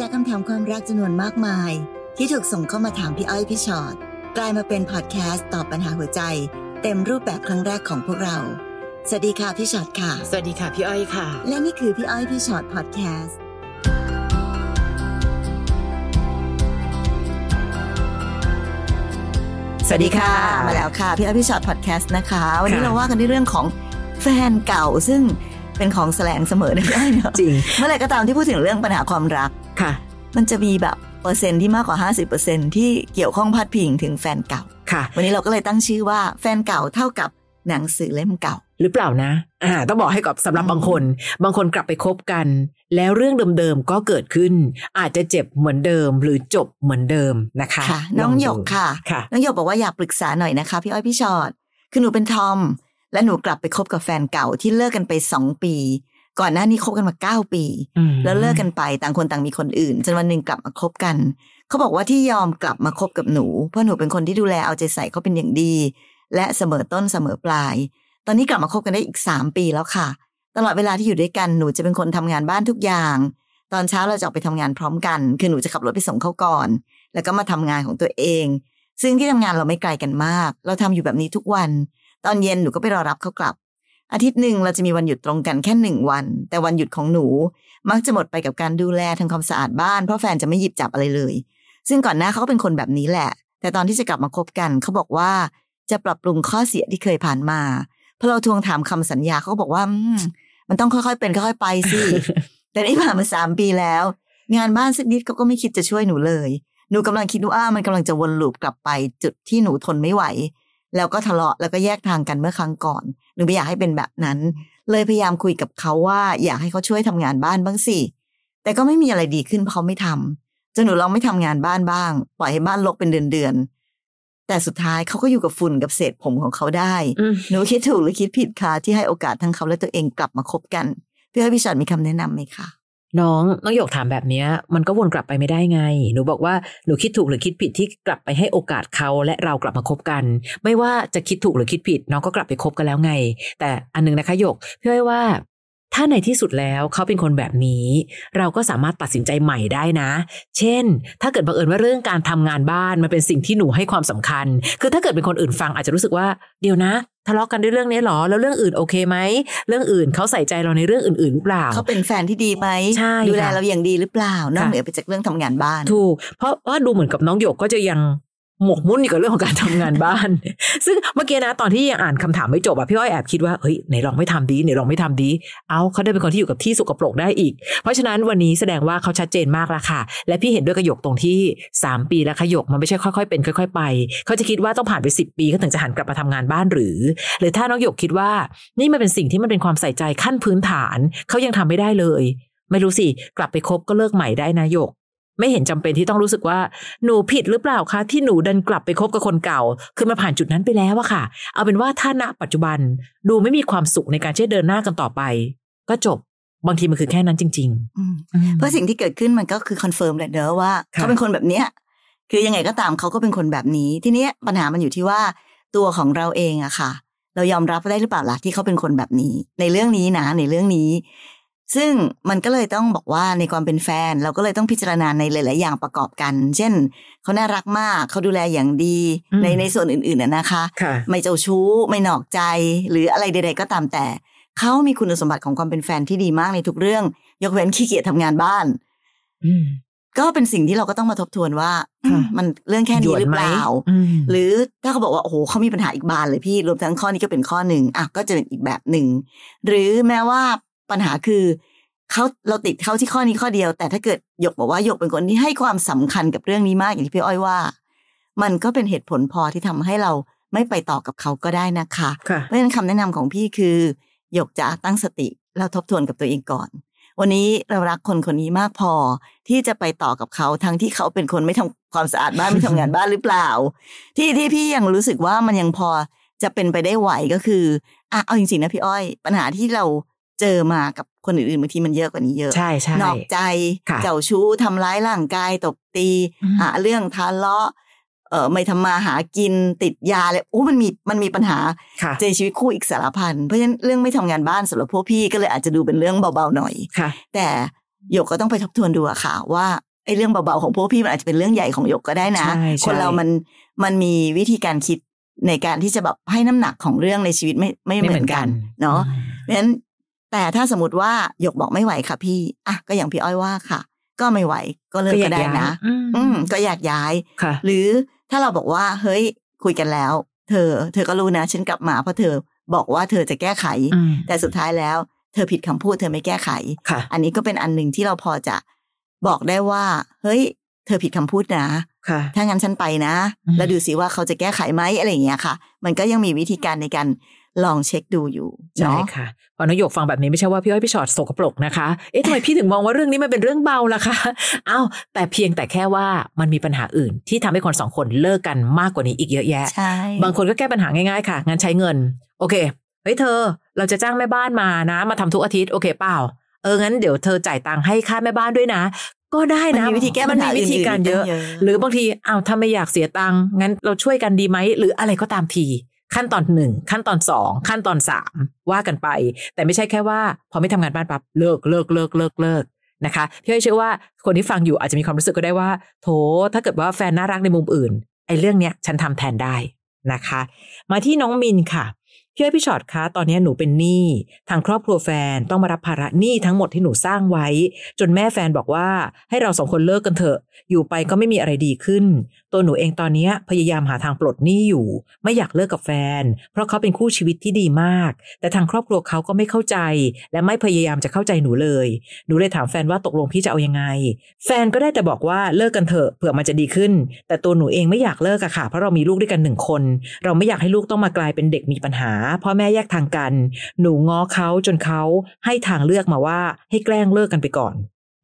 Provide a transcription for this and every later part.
จากคำถามความรักจำนวนมากมาย ที่ถูกส่งเข้ามาถามพี่อ้อยพี่ชอ็อตกลายมาเป็นพอดแคสต์ตอบปัญหาหัวใจ เต็มรูปแบบครั้งแรกของพวกเรา สวัสดีค่ะพี่ชอ็อตค่ะ สวัสดีค่ะพี่อ้อยค่ะ และนี่คือพี่อ้อยพี่ชอ็อตพอดแคสต์สวัสดีค่ะมาแล้วค่ะพี่อ้อยพี่ชอ็อตพอดแคสต์นะคะวันนี้ค่ะเราว่ากันในเรื่องของแฟนเก่าซึ่งเป็นของแสลงเสมอนะพี่อ้อยเนอะจริงเมื่อไหร่ก็ตามที่พูดถึงเรื่องปัญหาความรัก ค่ะ มันจะมีแบบเปอร์เซ็นต์ที่มากกว่า 50%ที่เกี่ยวข้องพัดพิงถึงแฟนเก่าค่ะ วันนี้เราก็เลยตั้งชื่อว่าแฟนเก่าเท่ากับหนังสือเล่มเก่า หรือเปล่านะอ่าต้องบอกให้กับสำหรับอืมบางคน บางคนกลับไปคบกัน แล้วเรื่องเดิมๆก็เกิดขึ้น อาจจะเจ็บเหมือนเดิมหรือจบเหมือนเดิมนะคะค่ะน้องลดูหยกค่ะค่ะน้องหยกบอกว่าอยากปรึกษาหน่อยนะคะ พี่อ้อยพี่ชอ็อตคือหนูเป็นทอม และหนูกลับไปคบกับแฟนเก่าที่เลิกกันไปสองปี ก่อนหน้านี้คบกันมาเก้าปีอืมแล้วเลิกกันไปต่างคนต่างมีคนอื่น จนวันหนึ่งกลับมาคบกัน เขาบอกว่าที่ยอมกลับมาคบกับหนู เพราะหนูเป็นคนที่ดูแลเอาใจใส่เขาเป็นอย่างดี และเสมอต้นเสมอปลาย ตอนนี้กลับมาคบกันได้อีกสามปีแล้วค่ะ ตลอดเวลาที่อยู่ด้วยกันหนูจะเป็นคนทำงานบ้านทุกอย่าง ตอนเช้าเราจะออกไปทำงานพร้อมกัน คือหนูจะขับรถไปส่งเขาก่อน แล้วก็มาทำงานของตัวเอง ซึ่งที่ทำงานเราไม่ไกลกันมาก เราทำอยู่แบบนี้ทุกวัน ตอนเย็นหนูก็ไปรอรับเขากลับ อาทิตย์หนึ่งเราจะมีวันหยุดตรงกันแค่หนึ่งวัน แต่วันหยุดของหนู มักจะหมดไปกับการดูแลทำความสะอาดบ้านเพราะแฟนจะไม่หยิบจับอะไรเลย ซึ่งก่อนหน้าเขาก็เป็นคนแบบนี้แหละ แต่ตอนที่จะกลับมาคบกันเขาบอกว่าจะปรับปรุงข้อเสียที่เคยผ่านมาพอเราทวงถามคำสัญญาเขาก็บอกว่าอืมมันต้องค่อยๆเป็นค่อยๆไปสิแต่นี่ผ่านมาสามปีแล้ว งานบ้านสักนิดเขาก็ไม่คิดจะช่วยหนูเลย หนูกำลังคิดว่ามันกำลังจะวนลูปกลับไปจุดที่หนูทนไม่ไหว แล้วก็ทะเลาะแล้วก็แยกทางกันเมื่อครั้งก่อน หนูไม่อยากให้เป็นแบบนั้น เลยพยายามคุยกับเขาว่าอยากให้เขาช่วยทำงานบ้านบ้างสิ แต่ก็ไม่มีอะไรดีขึ้นเพราะเขาไม่ทำจนหนูลองไม่ทำงานบ้านบ้าง ปล่อยให้บ้านรกเป็นเดือนๆแต่สุดท้ายเขาก็อยู่กับฝุ่นกับเศษผมของเขาได้อืมหนูคิดถูกหรือคิดผิดคะที่ให้โอกาสทั้งเขาและตัวเองกลับมาคบกัน พี่อ้อยพี่ชอตมีคำแนะนำไหมคะ น้องน้องหยกถามแบบนี้มันก็วนกลับไปไม่ได้ไง หนูบอกว่าหนูคิดถูกหรือคิดผิดที่กลับไปให้โอกาสเขาและเรากลับมาคบกัน ไม่ว่าจะคิดถูกหรือคิดผิด น้องก็กลับไปคบกันแล้วไง แต่อันนึงนะคะหยกพี่อ้อยว่า ถ้าในที่สุดแล้วเขาเป็นคนแบบนี้ เราก็สามารถตัดสินใจใหม่ได้นะ เช่น ถ้าเกิดบังเอิญว่าเรื่องการทำงานบ้านมันเป็นสิ่งที่หนูให้ความสำคัญ คือถ้าเกิดเป็นคนอื่นฟังอาจจะรู้สึกว่าเดี๋ยวนะ ทะเลาะกันด้วยเรื่องนี้หรอ แล้วเรื่องอื่นโอเคไหม เรื่องอื่นเขาใส่ใจเราในเรื่องอื่นๆหรือเปล่า เขาเป็นแฟนที่ดีไหมใช่ดูแลค่ะเราอย่างดีหรือเปล่า นอกค่ะเหนือไปจากเรื่องทำงานบ้าน ถูก เพราะว่าดูเหมือนกับน้องหยกก็จะยัง หมกมุ่นอยู่กับเรื่องของการทำงานบ้าน ซึ่งเมื่อกี้นะตอนที่ยังอ่านคำถามไม่จบอะพี่อ้อยแอบคิดว่าเฮ้ยไหนลองไม่ทำดีไหนลองไม่ทำดี เอาเขาได้เป็นคนที่อยู่กับที่สกปรกได้อีก เพราะฉะนั้นวันนี้แสดงว่าเขาชัดเจนมากล้วค่ะ และพี่เห็นด้วยกับหยกตรงที่ 3 ปีแล้วขยกมันไม่ใช่ค่อยๆเป็นค่อย ๆ ไป เขาจะคิดว่าต้องผ่านไป 10 ปีเขาถึงจะหันกลับมาทำงานบ้านหรือ หรือถ้าน้องหยกคิดว่า นี่มันเป็นสิ่งที่มันเป็นความใส่ใจขั้นพื้นฐานเขายังทำไม่ได้เลย ไม่รู้สิกลับไปคบก็เลิกใหม่ได้นะหยก ไม่เห็นจำเป็นที่ต้องรู้สึกว่าหนูผิดหรือเปล่าคะ ที่หนูดันกลับไปคบกับคนเก่า คือมาผ่านจุดนั้นไปแล้วอะค่ะ เอาเป็นว่าถ้าณปัจจุบันดูไม่มีความสุขในการที่จะเดินหน้ากันต่อไป ก็จบบางทีมันคือแค่นั้นจริงอืมๆเพราะสิ่งที่เกิดขึ้นมันก็คือ confirm แหละเนอะว่าค่ะเขาเป็นคนแบบเนี้ยคือยังไงก็ตามเขาก็เป็นคนแบบนี้ ทีเนี้ยปัญหามันอยู่ที่ว่าตัวของเราเองอะค่ะ เรายอมรับได้หรือเปล่าล่ะที่เขาเป็นคนแบบนี้ ในเรื่องนี้นะในเรื่องนี้ ซึ่งมันก็เลยต้องบอกว่าในความเป็นแฟน เราก็เลยต้องพิจารณาในหลาย ๆ อย่างประกอบกัน เช่น เขาน่ารักมากเขาดูแลอย่างดีอืมในในส่วนอื่น ๆน่ะนะคะค่ะไม่เจ้าชู้ไม่นอกใจ หรืออะไรใด ๆ ก็ตามแต่ เขามีคุณสมบัติของความเป็นแฟนที่ดีมากในทุกเรื่อง ยกเว้นขี้เกียจทำงานบ้านอืมก็เป็นสิ่งที่เราก็ต้องมาทบทวนว่าค่ะอืมมันเรื่องแค่นี้หรือเปล่าอืมหรือถ้าเขาบอกว่า โอ้โหเขามีปัญหาอีกบานเลยพี่ รวมทั้งข้อนี้ก็เป็นข้อหนึ่งอะก็จะเป็นอีกแบบหนึ่ง หรือแม้ว่า ปัญหาคือเขาเราติดเขาที่ข้อนี้ข้อเดียว แต่ถ้าเกิดหยกบอกว่าหยกเป็นคนที่ให้ความสำคัญกับเรื่องนี้มากอย่างที่พี่อ้อยว่า มันก็เป็นเหตุผลพอที่ทำให้เราไม่ไปต่อกับเขาก็ได้นะคะค่ะเพราะฉะนั้นคำแนะนำของพี่คือหยกจะตั้งสติแล้วทบทวนกับตัวเองก่อน วันนี้เรารักคนคนนี้มากพอที่จะไปต่อกับเขาทั้งที่เขาเป็นคนไม่ทำความสะอาดบ้านไม่ทำงานบ้านหรือเปล่า ที่ที่พี่ยังรู้สึกว่ามันยังพอจะเป็นไปได้ไหวก็คืออะเอาจริงๆนะพี่อ้อย ปัญหาที่เรา เจอมากับคนอื่นๆบางทีมันเยอะกว่านี้เยอะ ใช่ใช่นอกใจค่ะเจ้าชู้ทำร้ายร่างกายตบตีอืมหาเรื่องทะเลาะเออไม่ทำมาหากินติดยาเลยโอ้มันมีมันมีปัญหาค่ะในชีวิตคู่อีกสารพันเพราะฉะนั้นเรื่องไม่ทำงานบ้านสำหรับพวกพี่ก็เลยอาจจะดูเป็นเรื่องเบาๆหน่อยค่ะ แต่หยกก็ต้องไปทบทวนดูอะค่ะ ว่าไอ้เรื่องเบาๆของพวกพี่มันอาจจะเป็นเรื่องใหญ่ของหยกก็ได้นะใช่ใช่คนเรามันมันมีวิธีการคิดในการที่จะแบบให้น้ำหนักของเรื่องในชีวิตไม่ไม่เหมือนกันเนาะอืมเพราะฉะนั้น แต่ถ้าสมมติว่าหยกบอกไม่ไหวค่ะพี่อะก็อย่างพี่อ้อยว่าค่ะ ก็ไม่ไหวก็เลิกก็ได้นะ อืมอืมก็อยากย้ายค่ะหรือถ้าเราบอกว่าเฮ้ยคุยกันแล้ว เธอ เธอก็รู้นะฉันกลับมาเพราะเธอบอกว่าเธอจะแก้ไขอืมแต่สุดท้ายแล้ว เธอผิดคำพูดเธอไม่แก้ไขค่ะอันนี้ก็เป็นอันหนึ่งที่เราพอจะบอกได้ว่า เฮ้ย เธอผิดคำพูดนะค่ะถ้างั้นฉันไปนะอืมแล้วดูสิว่าเขาจะแก้ไขไหมอะไรอย่างเงี้ยค่ะ มันก็ยังมีวิธีการในการ ลองเช็คดูอยู่ใช่เนาะค่ะพอนายกฟังแบบนี้ไม่ใช่ว่าพี่อ้อยพี่ชอตสกปรกนะคะ เอ๊ะทำไมพี่ถึงมองว่าเรื่องนี้มันเป็นเรื่องเบาล่ะคะอ้าวแต่เพียงแต่แค่ว่ามันมีปัญหาอื่น ที่ทำให้คนสองคนเลิกกันมากกว่านี้อีกเยอะแยะใช่บางคนก็แก้ปัญหาง่ายๆค่ะงั้นใช้เงิน โอเคเฮ้ยเธอ เราจะจ้างแม่บ้านมานะ มาทำทุกอาทิตย์โอเคเปล่าเอองั้นเดี๋ยวเธอจ่ายตังค์ให้ค่าแม่บ้านด้วยนะก็ได้มันนะมีวิธีแก้ปัญหามันมีวิธีการเยอะนๆตั้งหรือบางทีอ้าวถ้าไม่อยากเสียตังค์งั้นเราช่วยกันดีไหมหรืออะไรก็ตามที ขั้นตอนหนึ่งขั้นตอนสองขั้นตอนสามว่ากันไป แต่ไม่ใช่แค่ว่า พอไม่ทำงานบ้านปั๊บเลิกเลิกเลิกเลิกเลิกนะคะพี่อ้อยเชื่อว่าคนที่ฟังอยู่อาจจะมีความรู้สึกก็ได้ว่า โถถ้าเกิดว่าแฟนน่ารักในมุมอื่นไอ้เรื่องเนี้ยฉันทำแทนได้นะคะ มาที่น้องมินค่ะพี่อ้อยพี่ชอตคะตอนนี้หนูเป็นหนี้ทางครอบครัวแฟนต้องมารับภาระหนี้ทั้งหมดที่หนูสร้างไว้ จนแม่แฟนบอกว่า ให้เราสองคนเลิกกันเถอะ อยู่ไปก็ไม่มีอะไรดีขึ้น ตัวหนูเองตอนนี้พยายามหาทางปลดหนี้อยู่ ไม่อยากเลิกกับแฟน เพราะเขาเป็นคู่ชีวิตที่ดีมาก แต่ทางครอบครัวเขาก็ไม่เข้าใจ และไม่พยายามจะเข้าใจหนูเลย หนูเลยถามแฟนว่าตกลงพี่จะเอายังไง แฟนก็ได้แต่บอกว่าเลิกกันเถอะเผื่อมันจะดีขึ้น แต่ตัวหนูเองไม่อยากเลิกอะค่ะ เพราะเรามีลูกด้วยกันหนึ่งคน เราไม่อยากให้ลูกต้องมากลายเป็นเด็กมีปัญหาพ่อแม่แยกทางกัน หนูง้อเขาจนเขาให้ทางเลือกมาว่าให้แกล้งเลิกกันไปก่อน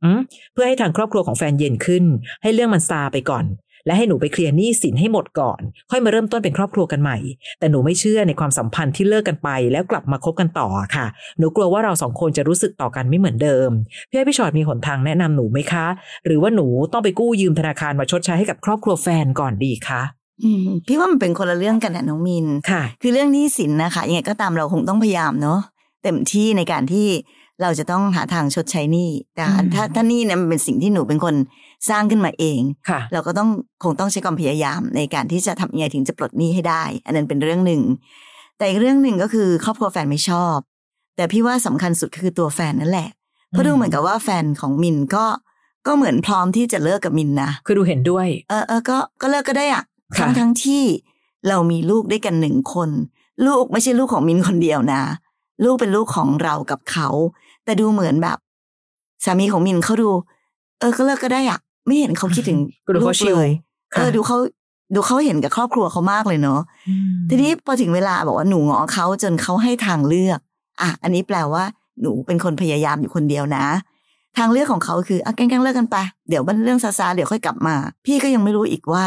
อเพื่อให้ทางครอบครัวของแฟนเย็นขึ้น ให้เรื่องมันซาไปก่อน และให้หนูไปเคลียร์หนี้สินให้หมดก่อน ค่อยมาเริ่มต้นเป็นครอบครัวกันใหม่ แต่หนูไม่เชื่อในความสัมพันธ์ที่เลิกกันไป แล้วกลับมาคบกันต่อค่ะ หนูกลัวว่าเราสองคนจะรู้สึกต่อกันไม่เหมือนเดิมพี่อ้อยพี่ชอตมีหนทางแนะนำหนูไหมคะ หรือว่าหนูต้องไปกู้ยืมธนาคารมาชดใช้ให้กับครอบครัวแฟนก่อนดีคะอืมพี่ว่ามันเป็นคนละเรื่องกันนะน้องมินค่ะ คือเรื่องหนี้สินนะคะยังไงก็ตามเราคงต้องพยายามเนาะเต็มที่ในการที่เราจะต้องหาทางชดใช้หนี้แต่อืมถ้าถ้าหนี้เนี่ยมันเป็นสิ่งที่หนูเป็นคน สร้างขึ้นมาเองค่ะเราก็ต้องคงต้องใช้ความพยายามในการที่จะทำยังไงถึงจะปลดหนี้ให้ได้ อันนั้นเป็นเรื่องหนึ่ง แต่อีกเรื่องหนึ่งก็คือครอบครัวแฟนไม่ชอบ แต่พี่ว่าสำคัญสุดคือตัวแฟนนั่นแหละเพราะดูเหมือนกับว่าแฟนของมินก็ก็เหมือนพร้อมที่จะเลิกกับมินนะคือดูเห็นด้วย เออเออก็ก็เลิกก็ได้อะค่ะทั้งทั้งที่เรามีลูกด้วยกันหนึ่งคน ลูกไม่ใช่ลูกของมินคนเดียวนะ ลูกเป็นลูกของเรากับเขา แต่ดูเหมือนแบบ สามีของมินเขาดู เออก็เลิกก็ได้อะ ไม่เห็นเขาคิดถึงก็ดูเขาชิลเลยเอค่ะอดูเขาดูเขาเห็นกับครอบครัวเขามากเลยเนาะทีนี้พอถึงเวลาบอกว่าหนูงอเขาจนเขาให้ทางเลือก อะ อันนี้แปลว่า หนูเป็นคนพยายามอยู่คนเดียวนะ ทางเลือกของเขาคืออะแกล้งๆเลิกกันไป เดี๋ยวมันเรื่องซาซาๆเดี๋ยวค่อยกลับมา พี่ก็ยังไม่รู้อีกว่า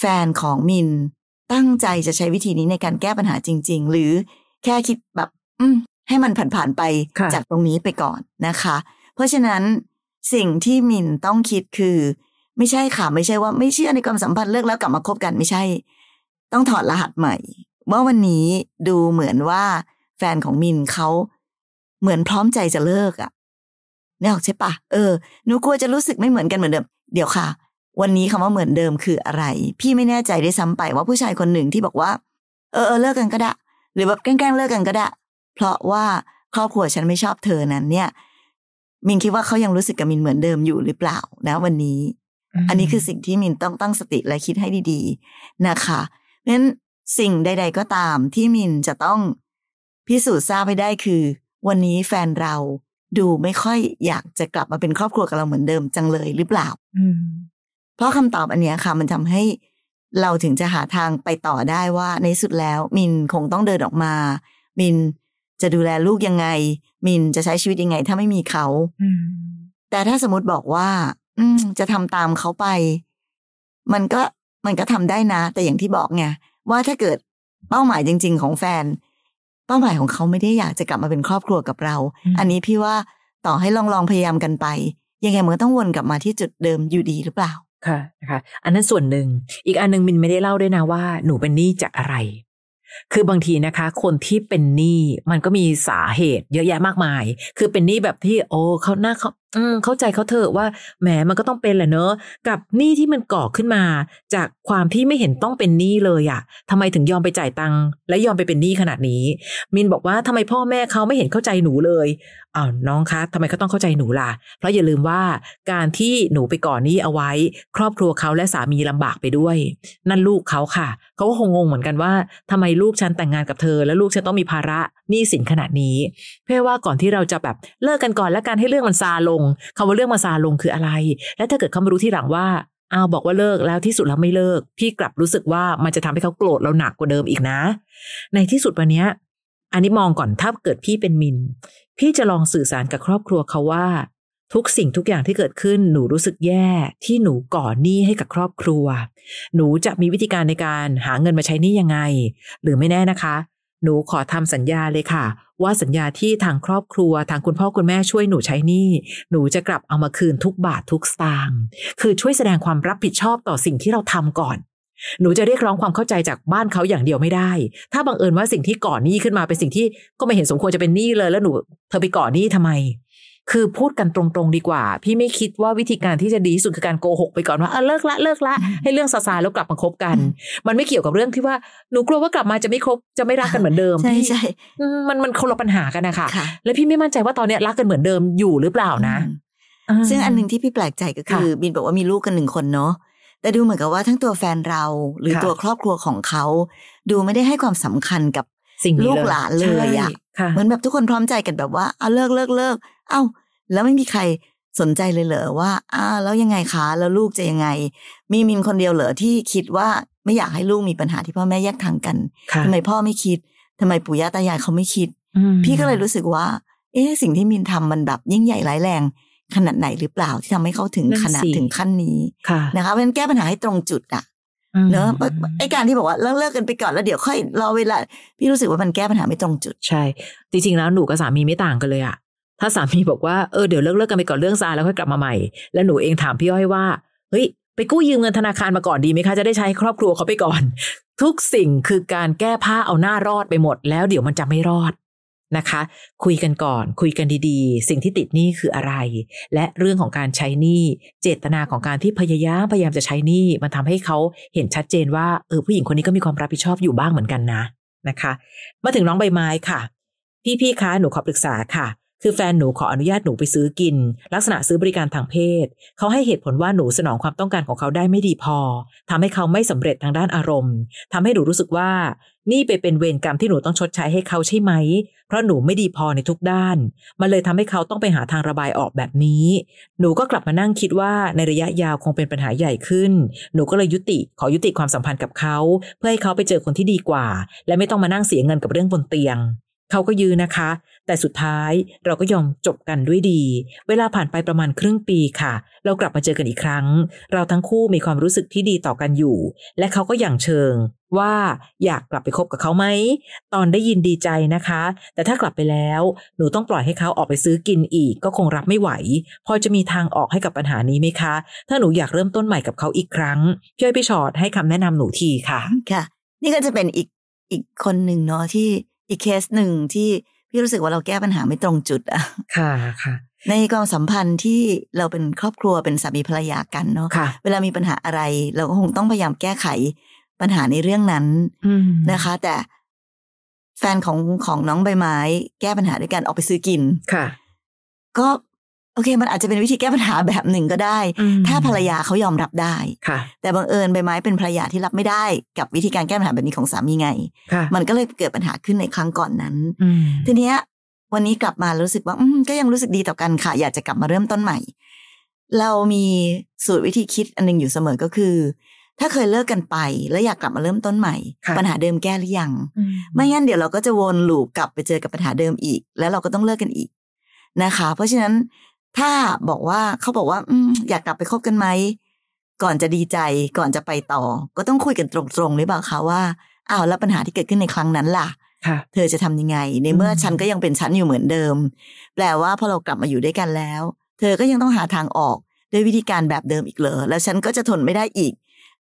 แฟนของมินตั้งใจจะใช้วิธีนี้ในการแก้ปัญหาจริง ๆ หรือแค่คิดแบบ อืมให้มันผ่านๆไปค่ะจากตรงนี้ไปก่อนนะคะ เพราะฉะนั้น สิ่งที่มินต้องคิดคือ ไม่ใช่ค่ะ ไม่ใช่ว่าไม่เชื่อในความสัมพันธ์เลิกแล้วกลับมาคบกันไม่ใช่ ต้องถอดรหัสใหม่ว่าวันนี้ดูเหมือนว่า แฟนของมินเขาเหมือนพร้อมใจจะเลิกอะ่ะนี่ออกใช่ปะเออหนูกลัวจะรู้สึกไม่เหมือนกันเหมือนเดิมเดี๋ยวค่ะ วันนี้คำว่าเหมือนเดิมคืออะไร พี่ไม่แน่ใจได้ซ้ำไปว่าผู้ชายคนหนึ่งที่บอกว่า เออเออเลิกกันก็ได้หรือแบบแกล้งเลิกกันก็ได้เพราะว่าครอบครัวฉันไม่ชอบเธอนั้นเนี่ย มินคิดว่าเขายังรู้สึกกับมินเหมือนเดิมอยู่หรือเปล่านะวันนี้ อันนี้คือสิ่งที่มินต้องตั้งสติและคิดให้ดีๆนะคะเพราะฉะนั้นสิ่งใด ๆ ก็ตามที่มินจะต้องพิสูจน์ทราบให้ได้คือ วันนี้แฟนเราดูไม่ค่อยอยากจะกลับมาเป็นครอบครัวกับเราเหมือนเดิมจังเลยหรือเปล่าอืมเพราะคำตอบอันเนี้ยค่ะ มันทำให้เราถึงจะหาทางไปต่อได้ว่าในที่สุดแล้ว มินคงต้องเดินออกมา มิน จะดูแลลูกยังไง มินจะใช้ชีวิตยังไง ถ้าไม่มีเขาอืมแต่ถ้าสมมติบอกว่า อืมจะทำตามเขาไป มันก็มันก็ทำได้นะ แต่อย่างที่บอกไงว่าถ้าเกิดเป้าหมายจริง ๆ ของแฟน เป้าหมายของเขาไม่ได้อยากจะกลับมาเป็นครอบครัวกับเราอืมอันนี้พี่ว่าต่อให้ลองลองๆพยายามกันไป ยังไงมันก็ต้องวนกลับมาที่จุดเดิมอยู่ดีหรือเปล่าค่ะนะคะอันนั้นส่วนหนึ่ง อีกอันหนึงมินไม่ได้เล่าด้วยนะว่าหนูเป็นหนี้จากอะไร คือบางทีนะคะ คนที่เป็นหนี้มันก็มีสาเหตุเยอะแยะมากมาย คือเป็นหนี้แบบที่โอ้เขาหน้าเขา อืมเข้าใจเขาเถอะว่าแหมมันก็ต้องเป็นแหละเนอะ กับหนี้ที่มันก่อขึ้นมา จากความที่ไม่เห็นต้องเป็นหนี้เลยอะทำไมถึงยอมไปจ่ายตังค์และยอมไปเป็นหนี้ขนาดนี้ มินบอกว่าทำไมพ่อแม่เขาไม่เห็นเข้าใจหนูเลยอ้าวน้องคะทำไมเขาต้องเข้าใจหนูล่ะ เพราะอย่าลืมว่าการที่หนูไปก่อนหนี้เอาไว้ ครอบครัวเขาและสามีลำบากไปด้วย นั่นลูกเขาค่ะเขาก็คงงงเหมือนกันว่าทำไมลูกฉันแต่งงานกับเธอ แล้วลูกฉันต้องมีภาระหนี้สินขนาดนี้ เพื่อว่าก่อนที่เราจะแบบเลิกกันก่อนแล้วการให้เรื่องมันซาลงคำว่าเรื่องมันซาลงคืออะไร และถ้าเกิดเขามารู้ที่หลังว่าอ้าวบอกว่าเลิกแล้วที่สุดแล้วไม่เลิก พี่กลับรู้สึกว่ามันจะทำให้เขาโกรธเราหนักกว่าเดิมอีกนะ ในที่สุดวันนี้อันนี้มองก่อนถ้าเกิดพี่เป็นมิน พี่จะลองสื่อสารกับครอบครัวเขาว่า ทุกสิ่งทุกอย่างที่เกิดขึ้นหนูรู้สึกแย่ที่หนูก่อหนี้ให้กับครอบครัว หนูจะมีวิธีการในการหาเงินมาใช้หนี้ยังไง หรือไม่แน่นะคะ หนูขอทำสัญญาเลยค่ะ ว่าสัญญาที่ทางครอบครัวทางคุณพ่อคุณแม่ช่วยหนูใช้นี่ หนูจะกลับเอามาคืนทุกบาททุกสตางค์คือช่วยแสดงความรับผิดชอบต่อสิ่งที่เราทำก่อน หนูจะเรียกร้องความเข้าใจจากบ้านเขาอย่างเดียวไม่ได้ ถ้าบังเอิญว่าสิ่งที่ก่อหนี้ขึ้นมาเป็นสิ่งที่ก็ไม่เห็นสมควรจะเป็นหนี้เลยแล้วหนู เธอไปก่อหนี้ทำไม คือพูดกันตรงๆดีกว่า พี่ไม่คิดว่าวิธีการที่จะดีที่สุดคือการโกหกไปก่อนว่าเออเลิกละเลิกละให้เรื่องซาซาแล้วกลับมาคบกัน มันไม่เกี่ยวกับเรื่องที่ว่าหนูกลัวว่ากลับมาจะไม่คบจะไม่รักกันเหมือนเดิมใช่พี่ใช่อืมมันมันคนละปัญหากันนะคะค่ะและพี่ไม่มั่นใจว่าตอนเนี้ยรักกันเหมือนเดิมอยู่หรือเปล่านะอืมซึ่งอันหนึ่งที่พี่แปลกใจก็คือค่ะบินบอกว่ามีลูกกันหนึ่งคนเนาะแต่ดูเหมือนกับว่าทั้งตัวแฟนเรา หรือค่ะตัวครอบครัวของเขา ดูไม่ได้ให้ความสำคัญกับสิ่งนี้ลูกหลานเลยอะใช่ค่ะเหมือนแบบทุกคนพร้อมใจกันแบบว่าเอาเลิกเลิกเลิก เอ้า แล้วไม่มีใครสนใจเลยเหรอว่าอ้าแล้วยังไงคะแล้วลูกจะยังไง มีมินคนเดียวเหรอที่คิดว่าไม่อยากให้ลูกมีปัญหาที่พ่อแม่แยกทางกันค่ะทำไมพ่อไม่คิดทำไมปู่ย่าตายายเขาไม่คิดอืมพี่ก็เลยรู้สึกว่า เอ๊ะสิ่งที่มินทำมันแบบยิ่งใหญ่ร้ายแรง ขนาดไหนหรือเปล่าที่ทำให้เขาถึงนั่นขนาดสิถึงขั้นนี้ค่ะนะคะเพราะฉะนั้นแก้ปัญหาให้ตรงจุดอะอืมเนอะไอการที่บอกว่าเลิกเลิกกันไปก่อนแล้วเดี๋ยวค่อยรอเวลา พี่รู้สึกว่ามันแก้ปัญหาไม่ตรงจุดใช่ จริงๆแล้วหนูกับสามีไม่ต่างกันเลยอะ ถ้าสามีบอกว่าเออเดี๋ยวเลิกเลิกกันไปก่อนเรื่องซาแล้วค่อยกลับมาใหม่ แล้วหนูเองถามพี่อ้อยว่าเฮ้ยไปกู้ยืมเงินธนาคารมาก่อนดีไหมคะจะได้ใช้ครอบครัวเขาไปก่อน ทุกสิ่งคือการแก้ผ้าเอาหน้ารอดไปหมด แล้วเดี๋ยวมันจะไม่รอดนะคะ คุยกันก่อนคุยกันดีๆ สิ่งที่ติดหนี้คืออะไร และเรื่องของการใช้หนี้เจตนาของการที่พยายามพยายามจะใช้หนี้มันทำให้เขาเห็นชัดเจนว่าเออผู้หญิงคนนี้ก็มีความรับผิดชอบอยู่บ้างเหมือนกันนะนะคะ มาถึงน้องใบไม้ค่ะ พี่ๆคะหนูขอปรึกษาค่ะ คือแฟนหนูขออนุญาตหนูไปซื้อกิน ลักษณะซื้อบริการทางเพศ เขาให้เหตุผลว่าหนูสนองความต้องการของเขาได้ไม่ดีพอทำให้เขาไม่สำเร็จทางด้านอารมณ์ทำให้หนูรู้สึกว่า นี่ไปเป็นเวรกรรมที่หนูต้องชดใช้ให้เขาใช่ไหม เพราะหนูไม่ดีพอในทุกด้าน มันเลยทำให้เขาต้องไปหาทางระบายออกแบบนี้ หนูก็กลับมานั่งคิดว่าในระยะยาวคงเป็นปัญหาใหญ่ขึ้น หนูก็เลยยุติขอยุติความสัมพันธ์กับเขา เพื่อให้เขาไปเจอคนที่ดีกว่า และไม่ต้องมานั่งเสียเงินกับเรื่องบนเตียงเขาก็ยืนนะคะ แต่สุดท้ายเราก็ยอมจบกันด้วยดี เวลาผ่านไปประมาณครึ่งปีค่ะ เรากลับมาเจอกันอีกครั้ง เราทั้งคู่มีความรู้สึกที่ดีต่อกันอยู่ และเขาก็อย่างเชิงว่าอยากกลับไปคบกับเขาไหม ตอนได้ยินดีใจนะคะ แต่ถ้ากลับไปแล้ว หนูต้องปล่อยให้เขาออกไปซื้อกินอีก ก็คงรับไม่ไหว พอจะมีทางออกให้กับปัญหานี้ไหมคะ ถ้าหนูอยากเริ่มต้นใหม่กับเขาอีกครั้งพี่อ้อยพี่ชอตให้คำแนะนำหนูทีค่ะ ค่ะ นี่ก็จะเป็นอีกอีกคนหนึ่งเนาะที่อีกเคสหนึ่งที่ พี่รู้สึกว่าเราแก้ปัญหาไม่ตรงจุดอะค่ะค่ะ ในความสัมพันธ์ที่เราเป็นครอบครัวเป็นสามีภรรยากันเนาะค่ะเวลามีปัญหาอะไร เราก็คงต้องพยายามแก้ไขปัญหาในเรื่องนั้นอืมนะคะ แต่แฟนของของน้องใบไม้ แก้ปัญหาด้วยการออกไปซื้อกินค่ะ ก็ โอเค มันอาจจะเป็นวิธีแก้ปัญหาแบบหนึ่งก็ได้อืมถ้าภรรยาเขายอมรับได้ค่ะแต่บังเอิญใบไม้เป็นภรรยาที่รับไม่ได้ กับวิธีการแก้ปัญหาแบบนี้ของสามีไงค่ะมันก็เลยเกิดปัญหาขึ้นในครั้งก่อนนั้นอืมทีเนี้ย วันนี้กลับมารู้สึกว่าอืมก็ยังรู้สึกดีต่อกันค่ะ อยากจะกลับมาเริ่มต้นใหม่ เรามีสูตรวิธีคิดอันหนึงอยู่เสมอก็คือ ถ้าเคยเลิกกันไป แล้วอยากกลับมาเริ่มต้นใหม่ค่ะปัญหาเดิมแก้หรือยังอืไม่งั้นเดี๋ยวเราก็จะวนลูปกลับไปเจอกับปัญหาเดิมอีก แล้วเราก็ต้องเลิกกันอีกนะคะ เพราะฉะนั้น ถ้าบอกว่าเขาบอกว่า อืมอยากกลับไปคบกันไหมก่อนจะดีใจก่อนจะไปต่อ ก็ต้องคุยกันตรงๆหรือเปล่าคะว่าอ้าวแล้วปัญหาที่เกิดขึ้นในครั้งนั้นล่ะค่ะเธอจะทำยังไง ในเมื่ออมฉันก็ยังเป็นฉันอยู่เหมือนเดิม แปลว่าพอเรากลับมาอยู่ด้วยกันแล้ว เธอก็ยังต้องหาทางออกด้วยวิธีการแบบเดิมอีกเหรอแล้วฉันก็จะทนไม่ได้อีก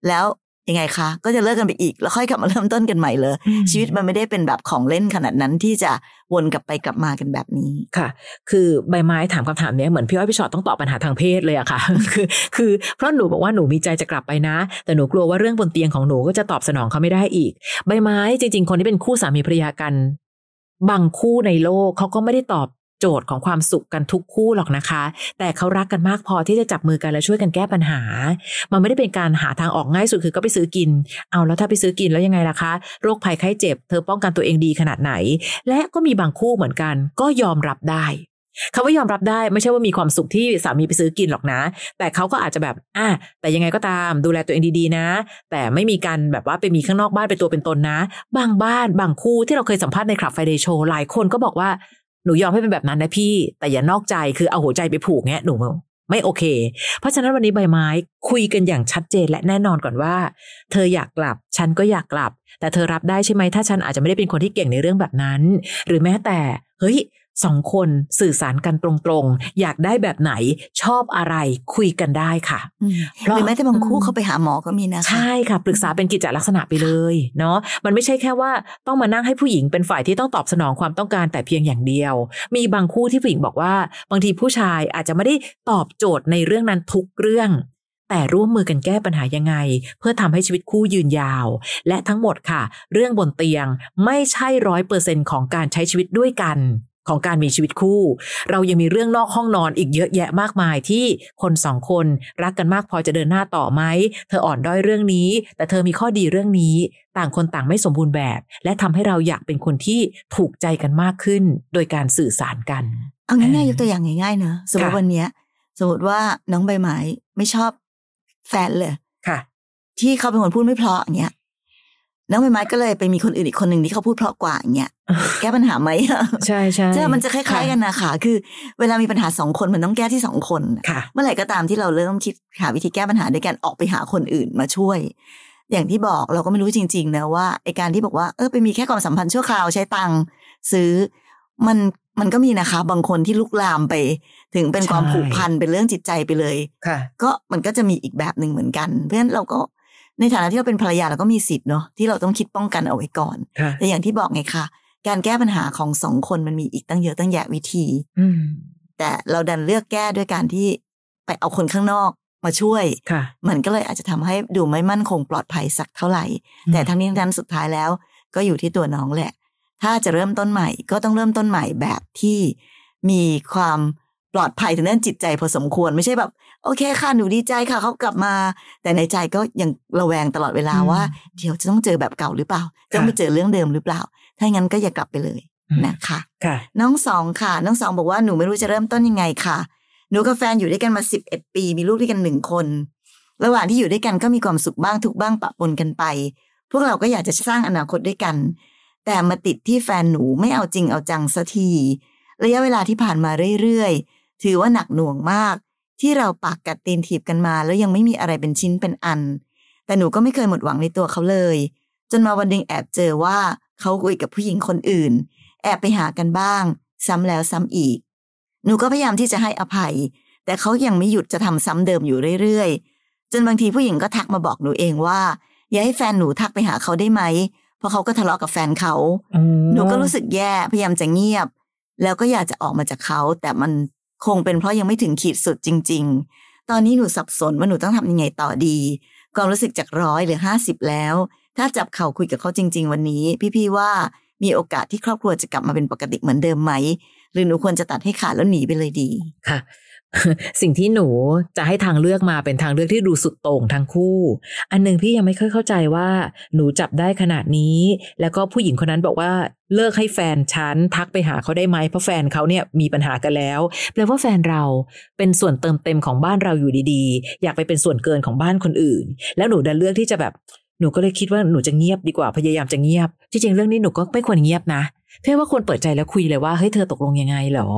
แล้ว ยังไงคะก็จะเลิกกันไปอีกแล้วค่อยกลับมาเริ่มต้นกันใหม่เลย ชีวิตมันไม่ได้เป็นแบบของเล่นขนาดนั้นที่จะวนกลับไปกลับมากันแบบนี้ค่ะ คือใบไม้ถามคำถามเนี้ยเหมือนพี่อ้อยพี่ชอตต้องตอบปัญหาทางเพศเลยอะค่ะ คือคือเพราะหนูบอกว่าหนูมีใจจะกลับไปนะ แต่หนูกลัวว่าเรื่องบนเตียงของหนูก็จะตอบสนองเขาไม่ได้อีก ใบไม้จริง ๆ คนที่เป็นคู่สามีภรรยากัน บางคู่ในโลกเขาก็ไม่ได้ตอบ โจทย์ของความสุขกันทุกคู่หรอกนะคะ แต่เขารักกันมากพอที่จะจับมือกันและช่วยกันแก้ปัญหา มันไม่ได้เป็นการหาทางออกง่ายสุดคือก็ไปซื้อกิน เอาแล้วถ้าไปซื้อกินแล้วยังไงล่ะคะ โรคภัยไข้เจ็บ เธอป้องกันตัวเองดีขนาดไหน และก็มีบางคู่เหมือนกัน ก็ยอมรับได้คำว่ายอมรับได้ไม่ใช่ว่ามีความสุขที่สามีไปซื้อกินหรอกนะ แต่เขาก็อาจจะแบบอะแต่ยังไงก็ตามดูแลตัวเองดีๆนะ แต่ไม่มีการแบบว่าไปมีข้างนอกบ้านเป็นตัวเป็นตนนะ บางบ้านบางคู่ที่เราเคยสัมภาษณ์ในคลับไฟเดย์โชว์หลายคนก็บอกว่า หนูยอมให้เป็นแบบนั้นนะพี่ แต่อย่านอกใจคือเอาหัวใจไปผูกเงี้ยหนูไม่โอเค เพราะฉะนั้นวันนี้ใบไม้คุยกันอย่างชัดเจนและแน่นอนก่อนว่า เธออยากกลับ ฉันก็อยากกลับ แต่เธอรับได้ใช่ไหมถ้าฉันอาจจะไม่ได้เป็นคนที่เก่งในเรื่องแบบนั้น หรือแม้แต่ เฮ้ย สองคนสื่อสารกันตรงๆ อยากได้แบบไหนชอบอะไรคุยกันได้ค่ะหรือแม้แต่บางคู่เขาไปหาหมอก็มีนะคะใช่ค่ะปรึกษาเป็นกิจลักษณะไปเลยเนาะมันไม่ใช่แค่ว่าต้องมานั่งให้ผู้หญิงเป็นฝ่ายที่ต้องตอบสนองความต้องการแต่เพียงอย่างเดียว มีบางคู่ที่ผู้หญิงบอกว่า บางทีผู้ชายอาจจะไม่ได้ตอบโจทย์ในเรื่องนั้นทุกเรื่องแต่ร่วมมือกันแก้ปัญหายังไง เพื่อทำให้ชีวิตคู่ยืนยาว และทั้งหมดค่ะ เรื่องบนเตียงไม่ใช่ร้อยเปอร์เซ็นของการใช้ชีวิตด้วยกัน ของการมีชีวิตคู่ เรายังมีเรื่องนอกห้องนอนอีกเยอะแยะมากมายที่คนสองคนรักกันมากพอจะเดินหน้าต่อไหมเธออ่อนด้อยเรื่องนี้ แต่เธอมีข้อดีเรื่องนี้ ต่างคนต่างไม่สมบูรณ์แบบ และทำให้เราอยากเป็นคนที่ถูกใจกันมากขึ้น โดยการสื่อสารกันเอาง่ายๆยกตัวอย่างง่ายๆเนอะสมมติวันนี้สมมติว่าน้องใบไม้ไม่ชอบแฟนเลยค่ะ ที่เขาเป็นคนพูดไม่เพราะอย่างเงี้ย น้องใบไม้ก็เลยไปมีคนอื่นอีกคนหนึ่งที่เขาพูดเพราะกว่าอย่างเงี้ยแก้ปัญหาไหมใช่ใช่ใช่มันจะคล้ายๆกันนะคะคือ เวลามีปัญหาสองคนมันต้องแก้ที่สองคนค่ะเมื่อไหร่ก็ตามที่เราเริ่มคิดหาวิธีแก้ปัญหาด้วยการออกไปหาคนอื่นมาช่วย อย่างที่บอกเราก็ไม่รู้จริง ๆ นะว่าไอการที่บอกว่าเออไปมีแค่ความสัมพันธ์ชั่วคราวใช้ตังค์ซื้อ มันมันก็มีนะคะ บางคนที่ลุกลามไป ถึงเป็นความผูกพันเป็นเรื่องจิตใจไปเลยค่ะก็มันก็จะมีอีกแบบหนึ่งเหมือนกัน เพราะฉะนั้นเราก็ ในฐานะที่เราเป็นภรรยาเราก็มีสิทธิ์เนาะที่เราต้องคิดป้องกันเอาไว้ก่อน แต่อย่างที่บอกไงคะการแก้ปัญหาของสองคนมันมีอีกตั้งเยอะตั้งแยะวิธีแต่เราดันเลือกแก้ด้วยการที่ไปเอาคนข้างนอกมาช่วย มันก็เลยอาจจะทำให้ดูไม่มั่นคงปลอดภัยสักเท่าไหร่ แต่ทั้งนี้ทั้งนั้นสุดท้ายแล้ว ก็อยู่ที่ตัวน้องแหละ ถ้าจะเริ่มต้นใหม่ก็ต้องเริ่มต้นใหม่แบบที่มีความป ลอดภัยทางด้านจิตใจพอสมควรไม่ใช่แบบ โอเคค่ะหนูดีใจค่ะเขากลับมา แต่ในใจก็ยังระแวงตลอดเวลาว่า เดี๋ยวจะต้องเจอแบบเก่าหรือเปล่าต้องไปเจอเรื่องเดิมหรือเปล่า ถ้างั้นก็อย่ากลับไปเลยนะคะค่ะน้องสองค่ะ น้องสองบอกว่าหนูไม่รู้จะเริ่มต้นยังไงค่ะหนูกับแฟนอยู่ด้วยกันมาสิบเอ็ดปี มีลูกด้วยกันหนึ่งคน ระหว่างที่อยู่ด้วยกันก็มีความสุขบ้างทุกบ้างปะปนกันไป พวกเราก็อยากจะสร้างอนาคตด้วยกัน แต่มาติดที่แฟนหนูไม่เอาจริงเอาจังสักทีระยะเวลาที่ผ่านมาเรื่อยๆ ถือว่าหนักหน่วงมาก ที่เราปากกัดตีนถีบกันมา แล้วยังไม่มีอะไรเป็นชิ้นเป็นอัน แต่หนูก็ไม่เคยหมดหวังในตัวเขาเลย จนมาวันหนึ่งแอบเจอว่าเขาคุยกับผู้หญิงคนอื่น แอบไปหากันบ้าง ซ้ำแล้วซ้ำอีก หนูก็พยายามที่จะให้อภัย แต่เขายังไม่หยุดจะทำซ้ำเดิมอยู่เรื่อยๆ จนบางทีผู้หญิงก็ทักมาบอกหนูเองว่า อย่าให้แฟนหนูทักไปหาเขาได้ไหมเพราะเขาก็ทะเลาะกับแฟนเขา หนูก็รู้สึกแย่พยายามจะเงียบ แล้วก็อยากจะออกมาจากเขา แต่มัน คงเป็นเพราะยังไม่ถึงขีดสุดจริง ๆ ตอนนี้หนูสับสนว่าหนูต้องทำยังไงต่อดี ความรู้สึกจากร้อยหรือห้าสิบแล้ว ถ้าจับเข่าคุยกับเขาจริง ๆ วันนี้ พี่ๆว่ามีโอกาสที่ครอบครัวจะกลับมาเป็นปกติเหมือนเดิมไหม หรือหนูควรจะตัดให้ขาดแล้วหนีไปเลยดี ค่ะ สิ่งที่หนูจะให้ทางเลือกมาเป็นทางเลือกที่ดูสุดโต่งทั้งคู่ อันหนึ่งพี่ยังไม่ค่อยเข้าใจว่า หนูจับได้ขนาดนี้ แล้วก็ผู้หญิงคนนั้นบอกว่าเลิกให้แฟนฉันทักไปหาเขาได้ไหมเพราะแฟนเขาเนี่ยมีปัญหากันแล้วแปลว่าแฟนเราเป็นส่วนเติมเต็มของบ้านเราอยู่ดีๆ อยากไปเป็นส่วนเกินของบ้านคนอื่น แล้วหนูดันเลือกที่จะแบบหนูก็เลยคิดว่าหนูจะเงียบดีกว่าพยายามจะเงียบที่จริงเรื่องนี้หนูก็ไม่ควรเงียบนะ เพื่อว่าควรเปิดใจแล้วคุยเลยว่าเฮ้ยเธอตกลงยังไงหรอ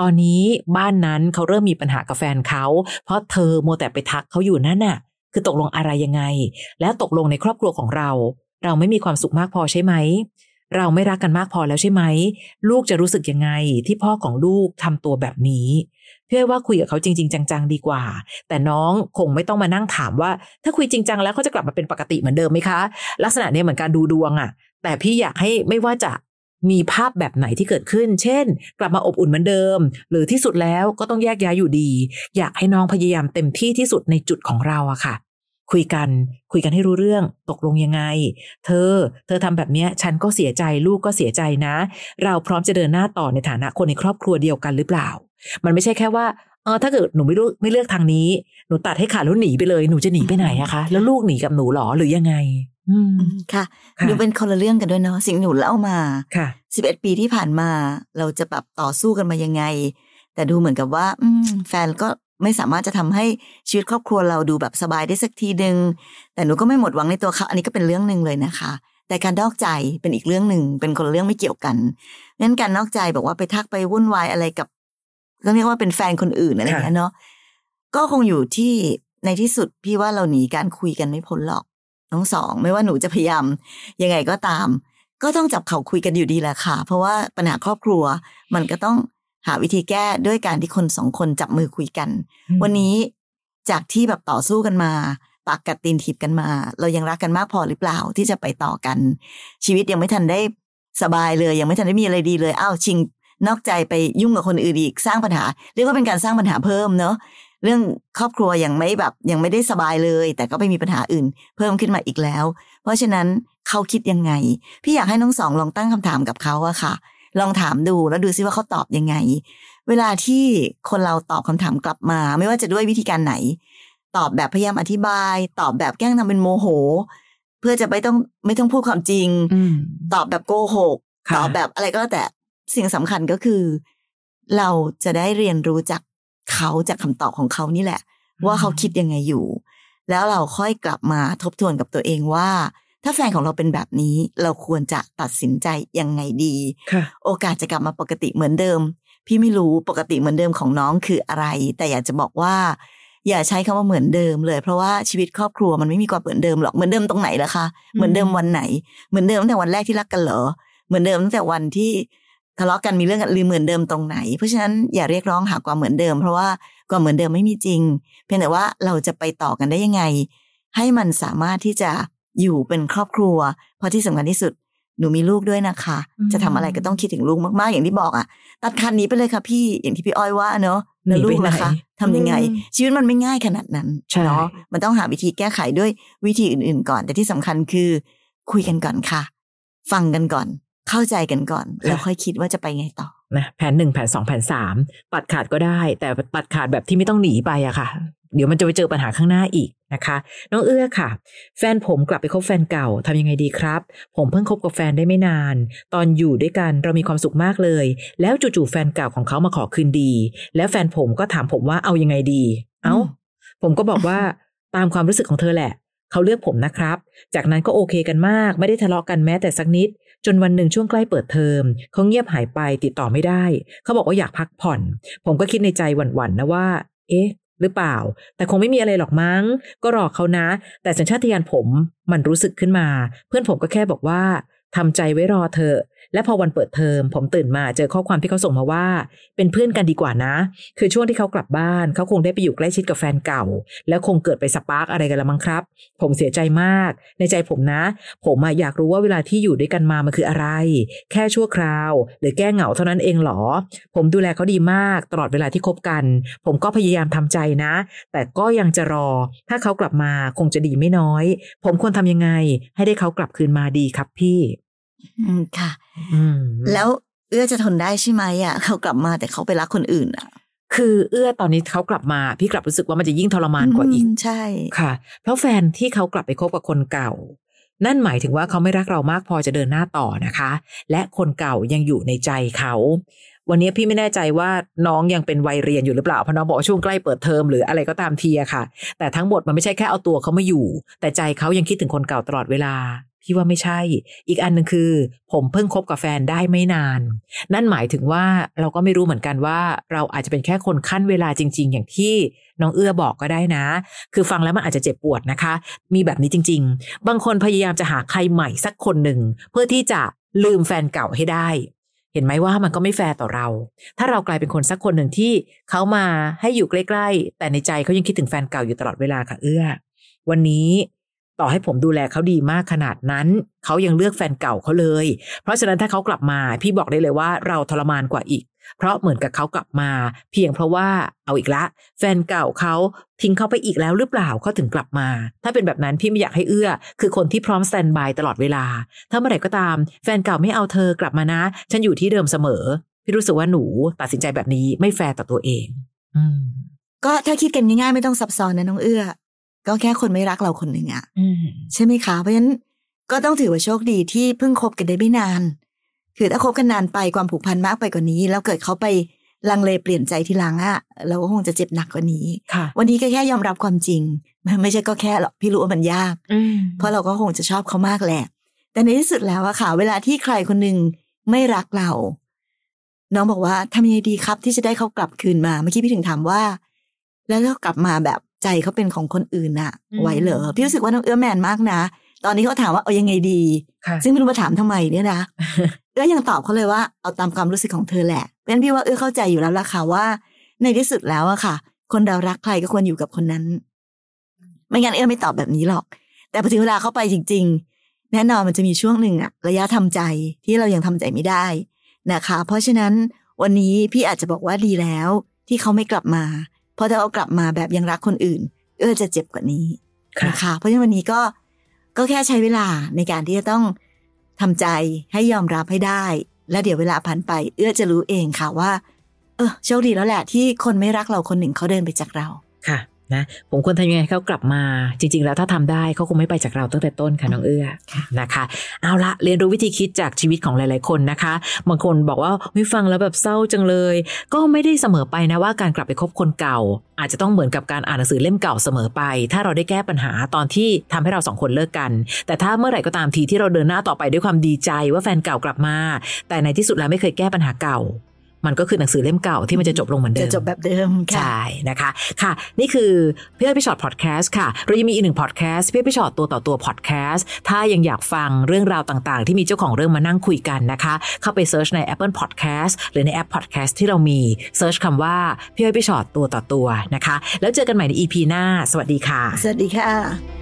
ตอนนี้บ้านนั้นเขาเริ่มมีปัญหากับแฟนเขา เพราะเธอโมแต่ไปทักเขาอยู่นั่นน่ะ คือตกลงอะไรยังไง แล้วตกลงในครอบครัวของเรา เราไม่มีความสุขมากพอใช่ไหมเราไม่รักกันมากพอแล้วใช่ไหม ลูกจะรู้สึกยังไงที่พ่อของลูกทำตัวแบบนี้พี่อว่าคุยกับเขาจริง ๆ จัง ๆ ดีกว่า แต่น้องคงไม่ต้องมานั่งถามว่า ถ้าคุยจริงจังแล้วเขาจะกลับมาเป็นปกติเหมือนเดิมไหมคะ ลักษณะเนี้ยเหมือนการดูดวงอะแต่พี่อยากให้ไม่ว่าจะ มีภาพแบบไหนที่เกิดขึ้น เช่น กลับมาอบอุ่นเหมือนเดิม หรือที่สุดแล้วก็ต้องแยกย้ายอยู่ดี อยากให้น้องพยายามเต็มที่ที่สุดในจุดของเราอะค่ะ คุยกัน คุยกันให้รู้เรื่องตกลงยังไง เธอ เธอทำแบบเนี้ยฉันก็เสียใจลูกก็เสียใจนะ เราพร้อมจะเดินหน้าต่อในฐานะคนในครอบครัวเดียวกันหรือเปล่า มันไม่ใช่แค่ว่าเออถ้าเกิดหนูไม่รู้ไม่เลือกทางนี้ หนูตัดให้ขาดแล้วหนีไปเลย หนูจะหนีไปไหนอะคะ แล้วลูกหนีกับหนูหรอหรือยังไง อืมอืมค่ะค่ะหนูเป็นคนละเรื่องกันด้วยเนาะสิ่งหนูเล่ามาค่ะสิบเอ็ดปีที่ผ่านมา เราจะแบบต่อสู้กันมายังไง แต่ดูเหมือนกับว่า อืมแฟนก็ไม่สามารถจะทำให้ชีวิตครอบครัวเราดูแบบสบายได้สักทีหนึ่งแต่หนูก็ไม่หมดหวังในตัวเขาอันนี้ก็เป็นเรื่องหนึ่งเลยนะคะ แต่การนอกใจเป็นอีกเรื่องหนึ่งเป็นคนละเรื่องไม่เกี่ยวกันงั้นการนอกใจบอกว่าไปทักไปวุ่นวายอะไรกับก็เรียกว่าเป็นแฟนคนอื่นอะไรอย่างเงี้ยเนาะก็คงอยู่ที่ในที่สุดพี่ว่าเราหนีการคุยกันไม่พ้นหรอก ทั้งสองไม่ว่าหนูจะพยายามยังไงก็ตาม ก็ต้องจับเขาคุยกันอยู่ดีแหละค่ะ เพราะว่าปัญหาครอบครัวมันก็ต้องหาวิธีแก้ด้วยการที่คนสองคนจับมือคุยกันอืมวันนี้จากที่แบบต่อสู้กันมาปากกัดตีนถีบกันมา เรายังรักกันมากพอหรือเปล่าที่จะไปต่อกัน ชีวิตยังไม่ทันได้สบายเลยยังไม่ทันได้มีอะไรดีเลยอ้าวชิงนอกใจไปยุ่งกับคนอื่นอีกสร้างปัญหา เรียกว่าเป็นการสร้างปัญหาเพิ่มเนอะ เรื่องครอบครัวยังไม่แบบยังไม่ได้สบายเลย แต่ก็ไปมีปัญหาอื่น เพิ่มขึ้นมาอีกแล้ว เพราะฉะนั้นเขาคิดยังไง พี่อยากให้น้องสองลองตั้งคำถามกับเขาอะค่ะ ลองถามดูแล้วดูซิว่าเขาตอบยังไง เวลาที่คนเราตอบคำถามกลับมา ไม่ว่าจะด้วยวิธีการไหน ตอบแบบพยายามอธิบาย ตอบแบบแกล้งทำเป็นโมโห เพื่อจะไม่ต้องไม่ต้องพูดความจริงอืมตอบแบบโกหกค่ะตอบแบบอะไรก็แล้วแต่สิ่งสำคัญก็คือ เราจะได้เรียนรู้จาก เขาจากคำตอบของเขานี่แหละ ว่าเขาคิดยังไงอยู่ แล้วเราค่อยกลับมาทบทวนกับตัวเองว่า ถ้าแฟนของเราเป็นแบบนี้เราควรจะตัดสินใจยังไงดีค่ะโอกาสจะกลับมาปกติเหมือนเดิม พี่ไม่รู้ปกติเหมือนเดิมของน้องคืออะไร แต่อยากจะบอกว่า อย่าใช้คำว่าเหมือนเดิมเลย เพราะว่าชีวิตครอบครัวมันไม่มีความเหมือนเดิมหรอกเหมือนเดิมตรงไหนล่ะคะเหมือนเดิมวันไหน เหมือนเดิมตั้งแต่วันแรกที่รักกันเหรอเหมือนเดิมตั้งแต่วันที่ ทะเลาะกันมีเรื่องกันหรือเหมือนเดิมตรงไหน เพราะฉะนั้นอย่าเรียกร้องหาความเหมือนเดิม เพราะว่าความเหมือนเดิมไม่มีจริง เพียงแต่ว่าเราจะไปต่อกันได้ยังไง ให้มันสามารถที่จะอยู่เป็นครอบครัว เพราะที่สำคัญที่สุดหนูมีลูกด้วยนะคะอืมจะทำอะไรก็ต้องคิดถึงลูกมากๆ อย่างที่บอกอะ ตัดคันนี้ไปเลยค่ะพี่อย่างที่พี่อ้อยว่าเนอะแล้วลูกนะคะทำยังไงอืมชีวิตมันไม่ง่ายขนาดนั้นใช่เนาะมันต้องหาวิธีแก้ไขด้วยวิธีอื่นๆก่อน แต่ที่สำคัญคือ คุยกันก่อนค่ะ ฟังกันก่อน เข้าใจกันก่อนแล้วค่อยคิดว่าจะไปไงต่อนะแผนหนึ่งแผนสองแผนสามตัดขาดก็ได้ แต่ตัดขาดแบบที่ไม่ต้องหนีไปอะค่ะ เดี๋ยวมันจะไปเจอปัญหาข้างหน้าอีกนะคะ น้องเอื้อค่ะ แฟนผมกลับไปคบแฟนเก่าทำยังไงดีครับ ผมเพิ่งคบกับแฟนได้ไม่นาน ตอนอยู่ด้วยกันเรามีความสุขมากเลย แล้วจู่ๆแฟนเก่าของเขามาขอคืนดี แล้วแฟนผมก็ถามผมว่าเอายังไงดี เอ้าอืมผมก็บอกว่าตามความรู้สึกของเธอแหละเขาเลือกผมนะครับ จากนั้นก็โอเคกันมาก ไม่ได้ทะเลาะกันแม้แต่สักนิด จนวันหนึ่งช่วงใกล้เปิดเทอมเขาเงียบหายไปติดต่อไม่ได้ เขาบอกว่าอยากพักผ่อน ผมก็คิดในใจหวั่นๆนะว่า เอ๊ะ หรือเปล่า แต่คงไม่มีอะไรหรอกมั้ง ก็รอเขานะ แต่สัญชาตญาณผมมันรู้สึกขึ้นมา เพื่อนผมก็แค่บอกว่าทำใจไว้รอเธอ และพอวันเปิดเทอมผมตื่นมาเจอข้อความที่เขาส่งมาว่า เป็นเพื่อนกันดีกว่านะ คือช่วงที่เขากลับบ้าน เขาคงได้ไปอยู่ใกล้ชิดกับแฟนเก่า แล้วคงเกิดไปสปาร์กอะไรกันละมั้งครับ ผมเสียใจมาก ในใจผมนะ ผมอะอยากรู้ว่าเวลาที่อยู่ด้วยกันมามันคืออะไร แค่ชั่วคราว หรือแก้เหงาเท่านั้นเองเหรอ ผมดูแลเขาดีมากตลอดเวลาที่คบกัน ผมก็พยายามทำใจนะ แต่ก็ยังจะรอ ถ้าเขากลับมาคงจะดีไม่น้อย ผมควรทำยังไง ให้ได้เขากลับคืนมาดีครับพี่ อืมค่ะอืมแล้วเอื้อจะทนได้ใช่ไหมอะเขากลับมาแต่เขาไปรักคนอื่นอะ คือเอื้อตอนนี้เขากลับมา พี่กลับรู้สึกว่ามันจะยิ่งทรมานกว่าอีกมใช่ค่ะ เพราะแฟนที่เขากลับไปคบกับคนเก่า นั่นหมายถึงว่าเขาไม่รักเรามากพอจะเดินหน้าต่อนะคะ และคนเก่ายังอยู่ในใจเขาวันนี้พี่ไม่แน่ใจว่าน้องยังเป็นวัยเรียนอยู่หรือเปล่าเพราะน้องบอกว่าช่วงใกล้เปิดเทอมหรืออะไรก็ตามทีอะค่ะ แต่ทั้งหมดมันไม่ใช่แค่เอาตัวเขามาอยู่ แต่ใจเขายังคิดถึงคนเก่าตลอดเวลา พี่ว่าไม่ใช่ อีกอันหนึ่งคือ ผมเพิ่งคบกับแฟนได้ไม่นาน นั่นหมายถึงว่าเราก็ไม่รู้เหมือนกันว่า เราอาจจะเป็นแค่คนขั้นเวลาจริง ๆ อย่างที่น้องเอื้อบอกก็ได้นะ คือฟังแล้วมันอาจจะเจ็บปวดนะคะ มีแบบนี้จริง ๆ บางคนพยายามจะหาใครใหม่สักคนหนึ่งเพื่อที่จะลืมแฟนเก่าให้ได้ เห็นไหมว่ามันก็ไม่แฟร์ต่อเรา ถ้าเรากลายเป็นคนสักคนหนึ่งที่เขามาให้อยู่ใกล้ ๆ แต่ในใจเขายังคิดถึงแฟนเก่าอยู่ตลอดเวลาค่ะเอื้อ วันนี้ ต่อให้ผมดูแลเขาดีมากขนาดนั้น เขายังเลือกแฟนเก่าเขาเลย เพราะฉะนั้นถ้าเขากลับมา พี่บอกได้เลยว่าเราทรมานกว่าอีก เพราะเหมือนกับเขากลับมา เพียงเพราะว่าเอาอีกละ แฟนเก่าเขาทิ้งเขาไปอีกแล้วหรือเปล่าเขาถึงกลับมา ถ้าเป็นแบบนั้นพี่ไม่อยากให้เอื้อ คือคนที่พร้อม standby ตลอดเวลา ถ้าเมื่อไหร่ก็ตาม แฟนเก่าไม่เอาเธอกลับมานะ ฉันอยู่ที่เดิมเสมอ พี่รู้สึกว่าหนูตัดสินใจแบบนี้ไม่แฟร์ต่อตัวเอง อืมก็ถ้าคิดกันง่ายๆไม่ต้องซับซ้อนนะน้องเอื้อ ก็แค่คนไม่รักเราคนหนึ่งอะอืมใช่ไหมคะ เพราะฉะนั้นก็ต้องถือว่าโชคดีที่เพิ่งคบกันได้ไม่นาน คือถ้าคบกันนานไปความผูกพันมากไปกว่านี้ แล้วเกิดเขาไปลังเลเปลี่ยนใจทีหลังอะเราก็คงจะเจ็บหนักกว่านี้ค่ะวันนี้ก็แค่ยอมรับความจริง ไม่ใช่ก็แค่หรอกพี่รู้ว่ามันยากอืมเพราะเราก็คงจะชอบเขามากแหละ แต่ในที่สุดแล้วอะค่ะ เวลาที่ใครคนหนึ่งไม่รักเรา น้องบอกว่าทำยังไงดีครับที่จะได้เขากลับคืนมาเมื่อกี้พี่ถึงถามว่า แล้วเรากลับมาแบบ ใจเขาเป็นของคนอื่นอะไหวเหรอพี่รู้สึกว่าน้องเอื้อแมนมากนะ ตอนนี้เขาถามว่าเอายังไงดีค่ะซึ่งไม่รู้มาถามทำไมเนี่ยนะเอื้อยังตอบเขาเลยว่าเอาตามความรู้สึกของเธอแหละเพราะฉะนั้นพี่ว่าเอื้อเข้าใจอยู่แล้วล่ะค่ะว่า ในที่สุดแล้วอะค่ะ คนเรารักใครก็ควรอยู่กับคนนั้น ไม่งั้นเอื้อไม่ตอบแบบนี้หรอก แต่พอถึงเวลาเข้าไปจริง ๆ แน่นอนมันจะมีช่วงหนึ่งอะระยะทำใจที่เรายังทำใจไม่ได้นะคะ เพราะฉะนั้นวันนี้พี่อาจจะบอกว่าดีแล้ว ที่เขาไม่กลับมาเพ ราะถ้าเขากลับมาแบบยังรักคนอื่น เอื้อจะเจ็บกว่านี้ค่ะนะคะเพราะฉะนั้นวันนี้ก็ก็แค่ใช้เวลาในการที่จะต้องทำใจให้ยอมรับให้ได้ แล้วเดี๋ยวเวลาผ่านไป เอื้อจะรู้เองค่ะว่า เออโชคดีแล้วแหละที่คนไม่รักเราคนหนึ่งเขาเดินไปจากเราค่ะ นะผมควรทำยังไงให้เขากลับมาจริง ๆ แล้วถ้าทำได้เขาคงไม่ไปจากเราตั้งแต่ต้นค่ะน้องเอื้อค่ะนะคะเอาละเรียนรู้วิธีคิดจากชีวิตของหลาย ๆ คนนะคะบางคนบอกว่าวิฟังแล้วแบบเศร้าจังเลย ก็ไม่ได้เสมอไปนะว่าการกลับไปคบคนเก่า อาจจะต้องเหมือนกับการอ่านหนังสือเล่มเก่าเสมอไป ถ้าเราได้แก้ปัญหาตอนที่ทำให้เราสองคนเลิกกัน แต่ถ้าเมื่อไหร่ก็ตามทีที่เราเดินหน้าต่อไปด้วยความดีใจว่าแฟนเก่ากลับมา แต่ในที่สุดแล้วไม่เคยแก้ปัญหาเก่า มันก็คือหนังสือเล่มเก่าที่มันจะจบลงเหมือนเดิจะมจบแบบเดิมค่ะใช่นะคะ ค่ะ นี่คือพี่อ้อยพี่ชอตพอดแคสต์ค่ะเรายังมีอีกหนึ่งพอดแคสต์พี่อ้อยพี่ชอตตัวต่อตัวพอดแคสต์ถ้ายังอยากฟังเรื่องราวต่างๆ ที่มีเจ้าของเรื่องมานั่งคุยกันนะคะ เข้าไป search ใน Apple Podcast หรือในแอป Podcast ที่เรามี search คำว่าพี่อ้อยพี่ฉอดตัวต่อตัวนะคะ แล้วเจอกันใหม่ใน EP หน้า สวัสดีค่ะ สวัสดีค่ะ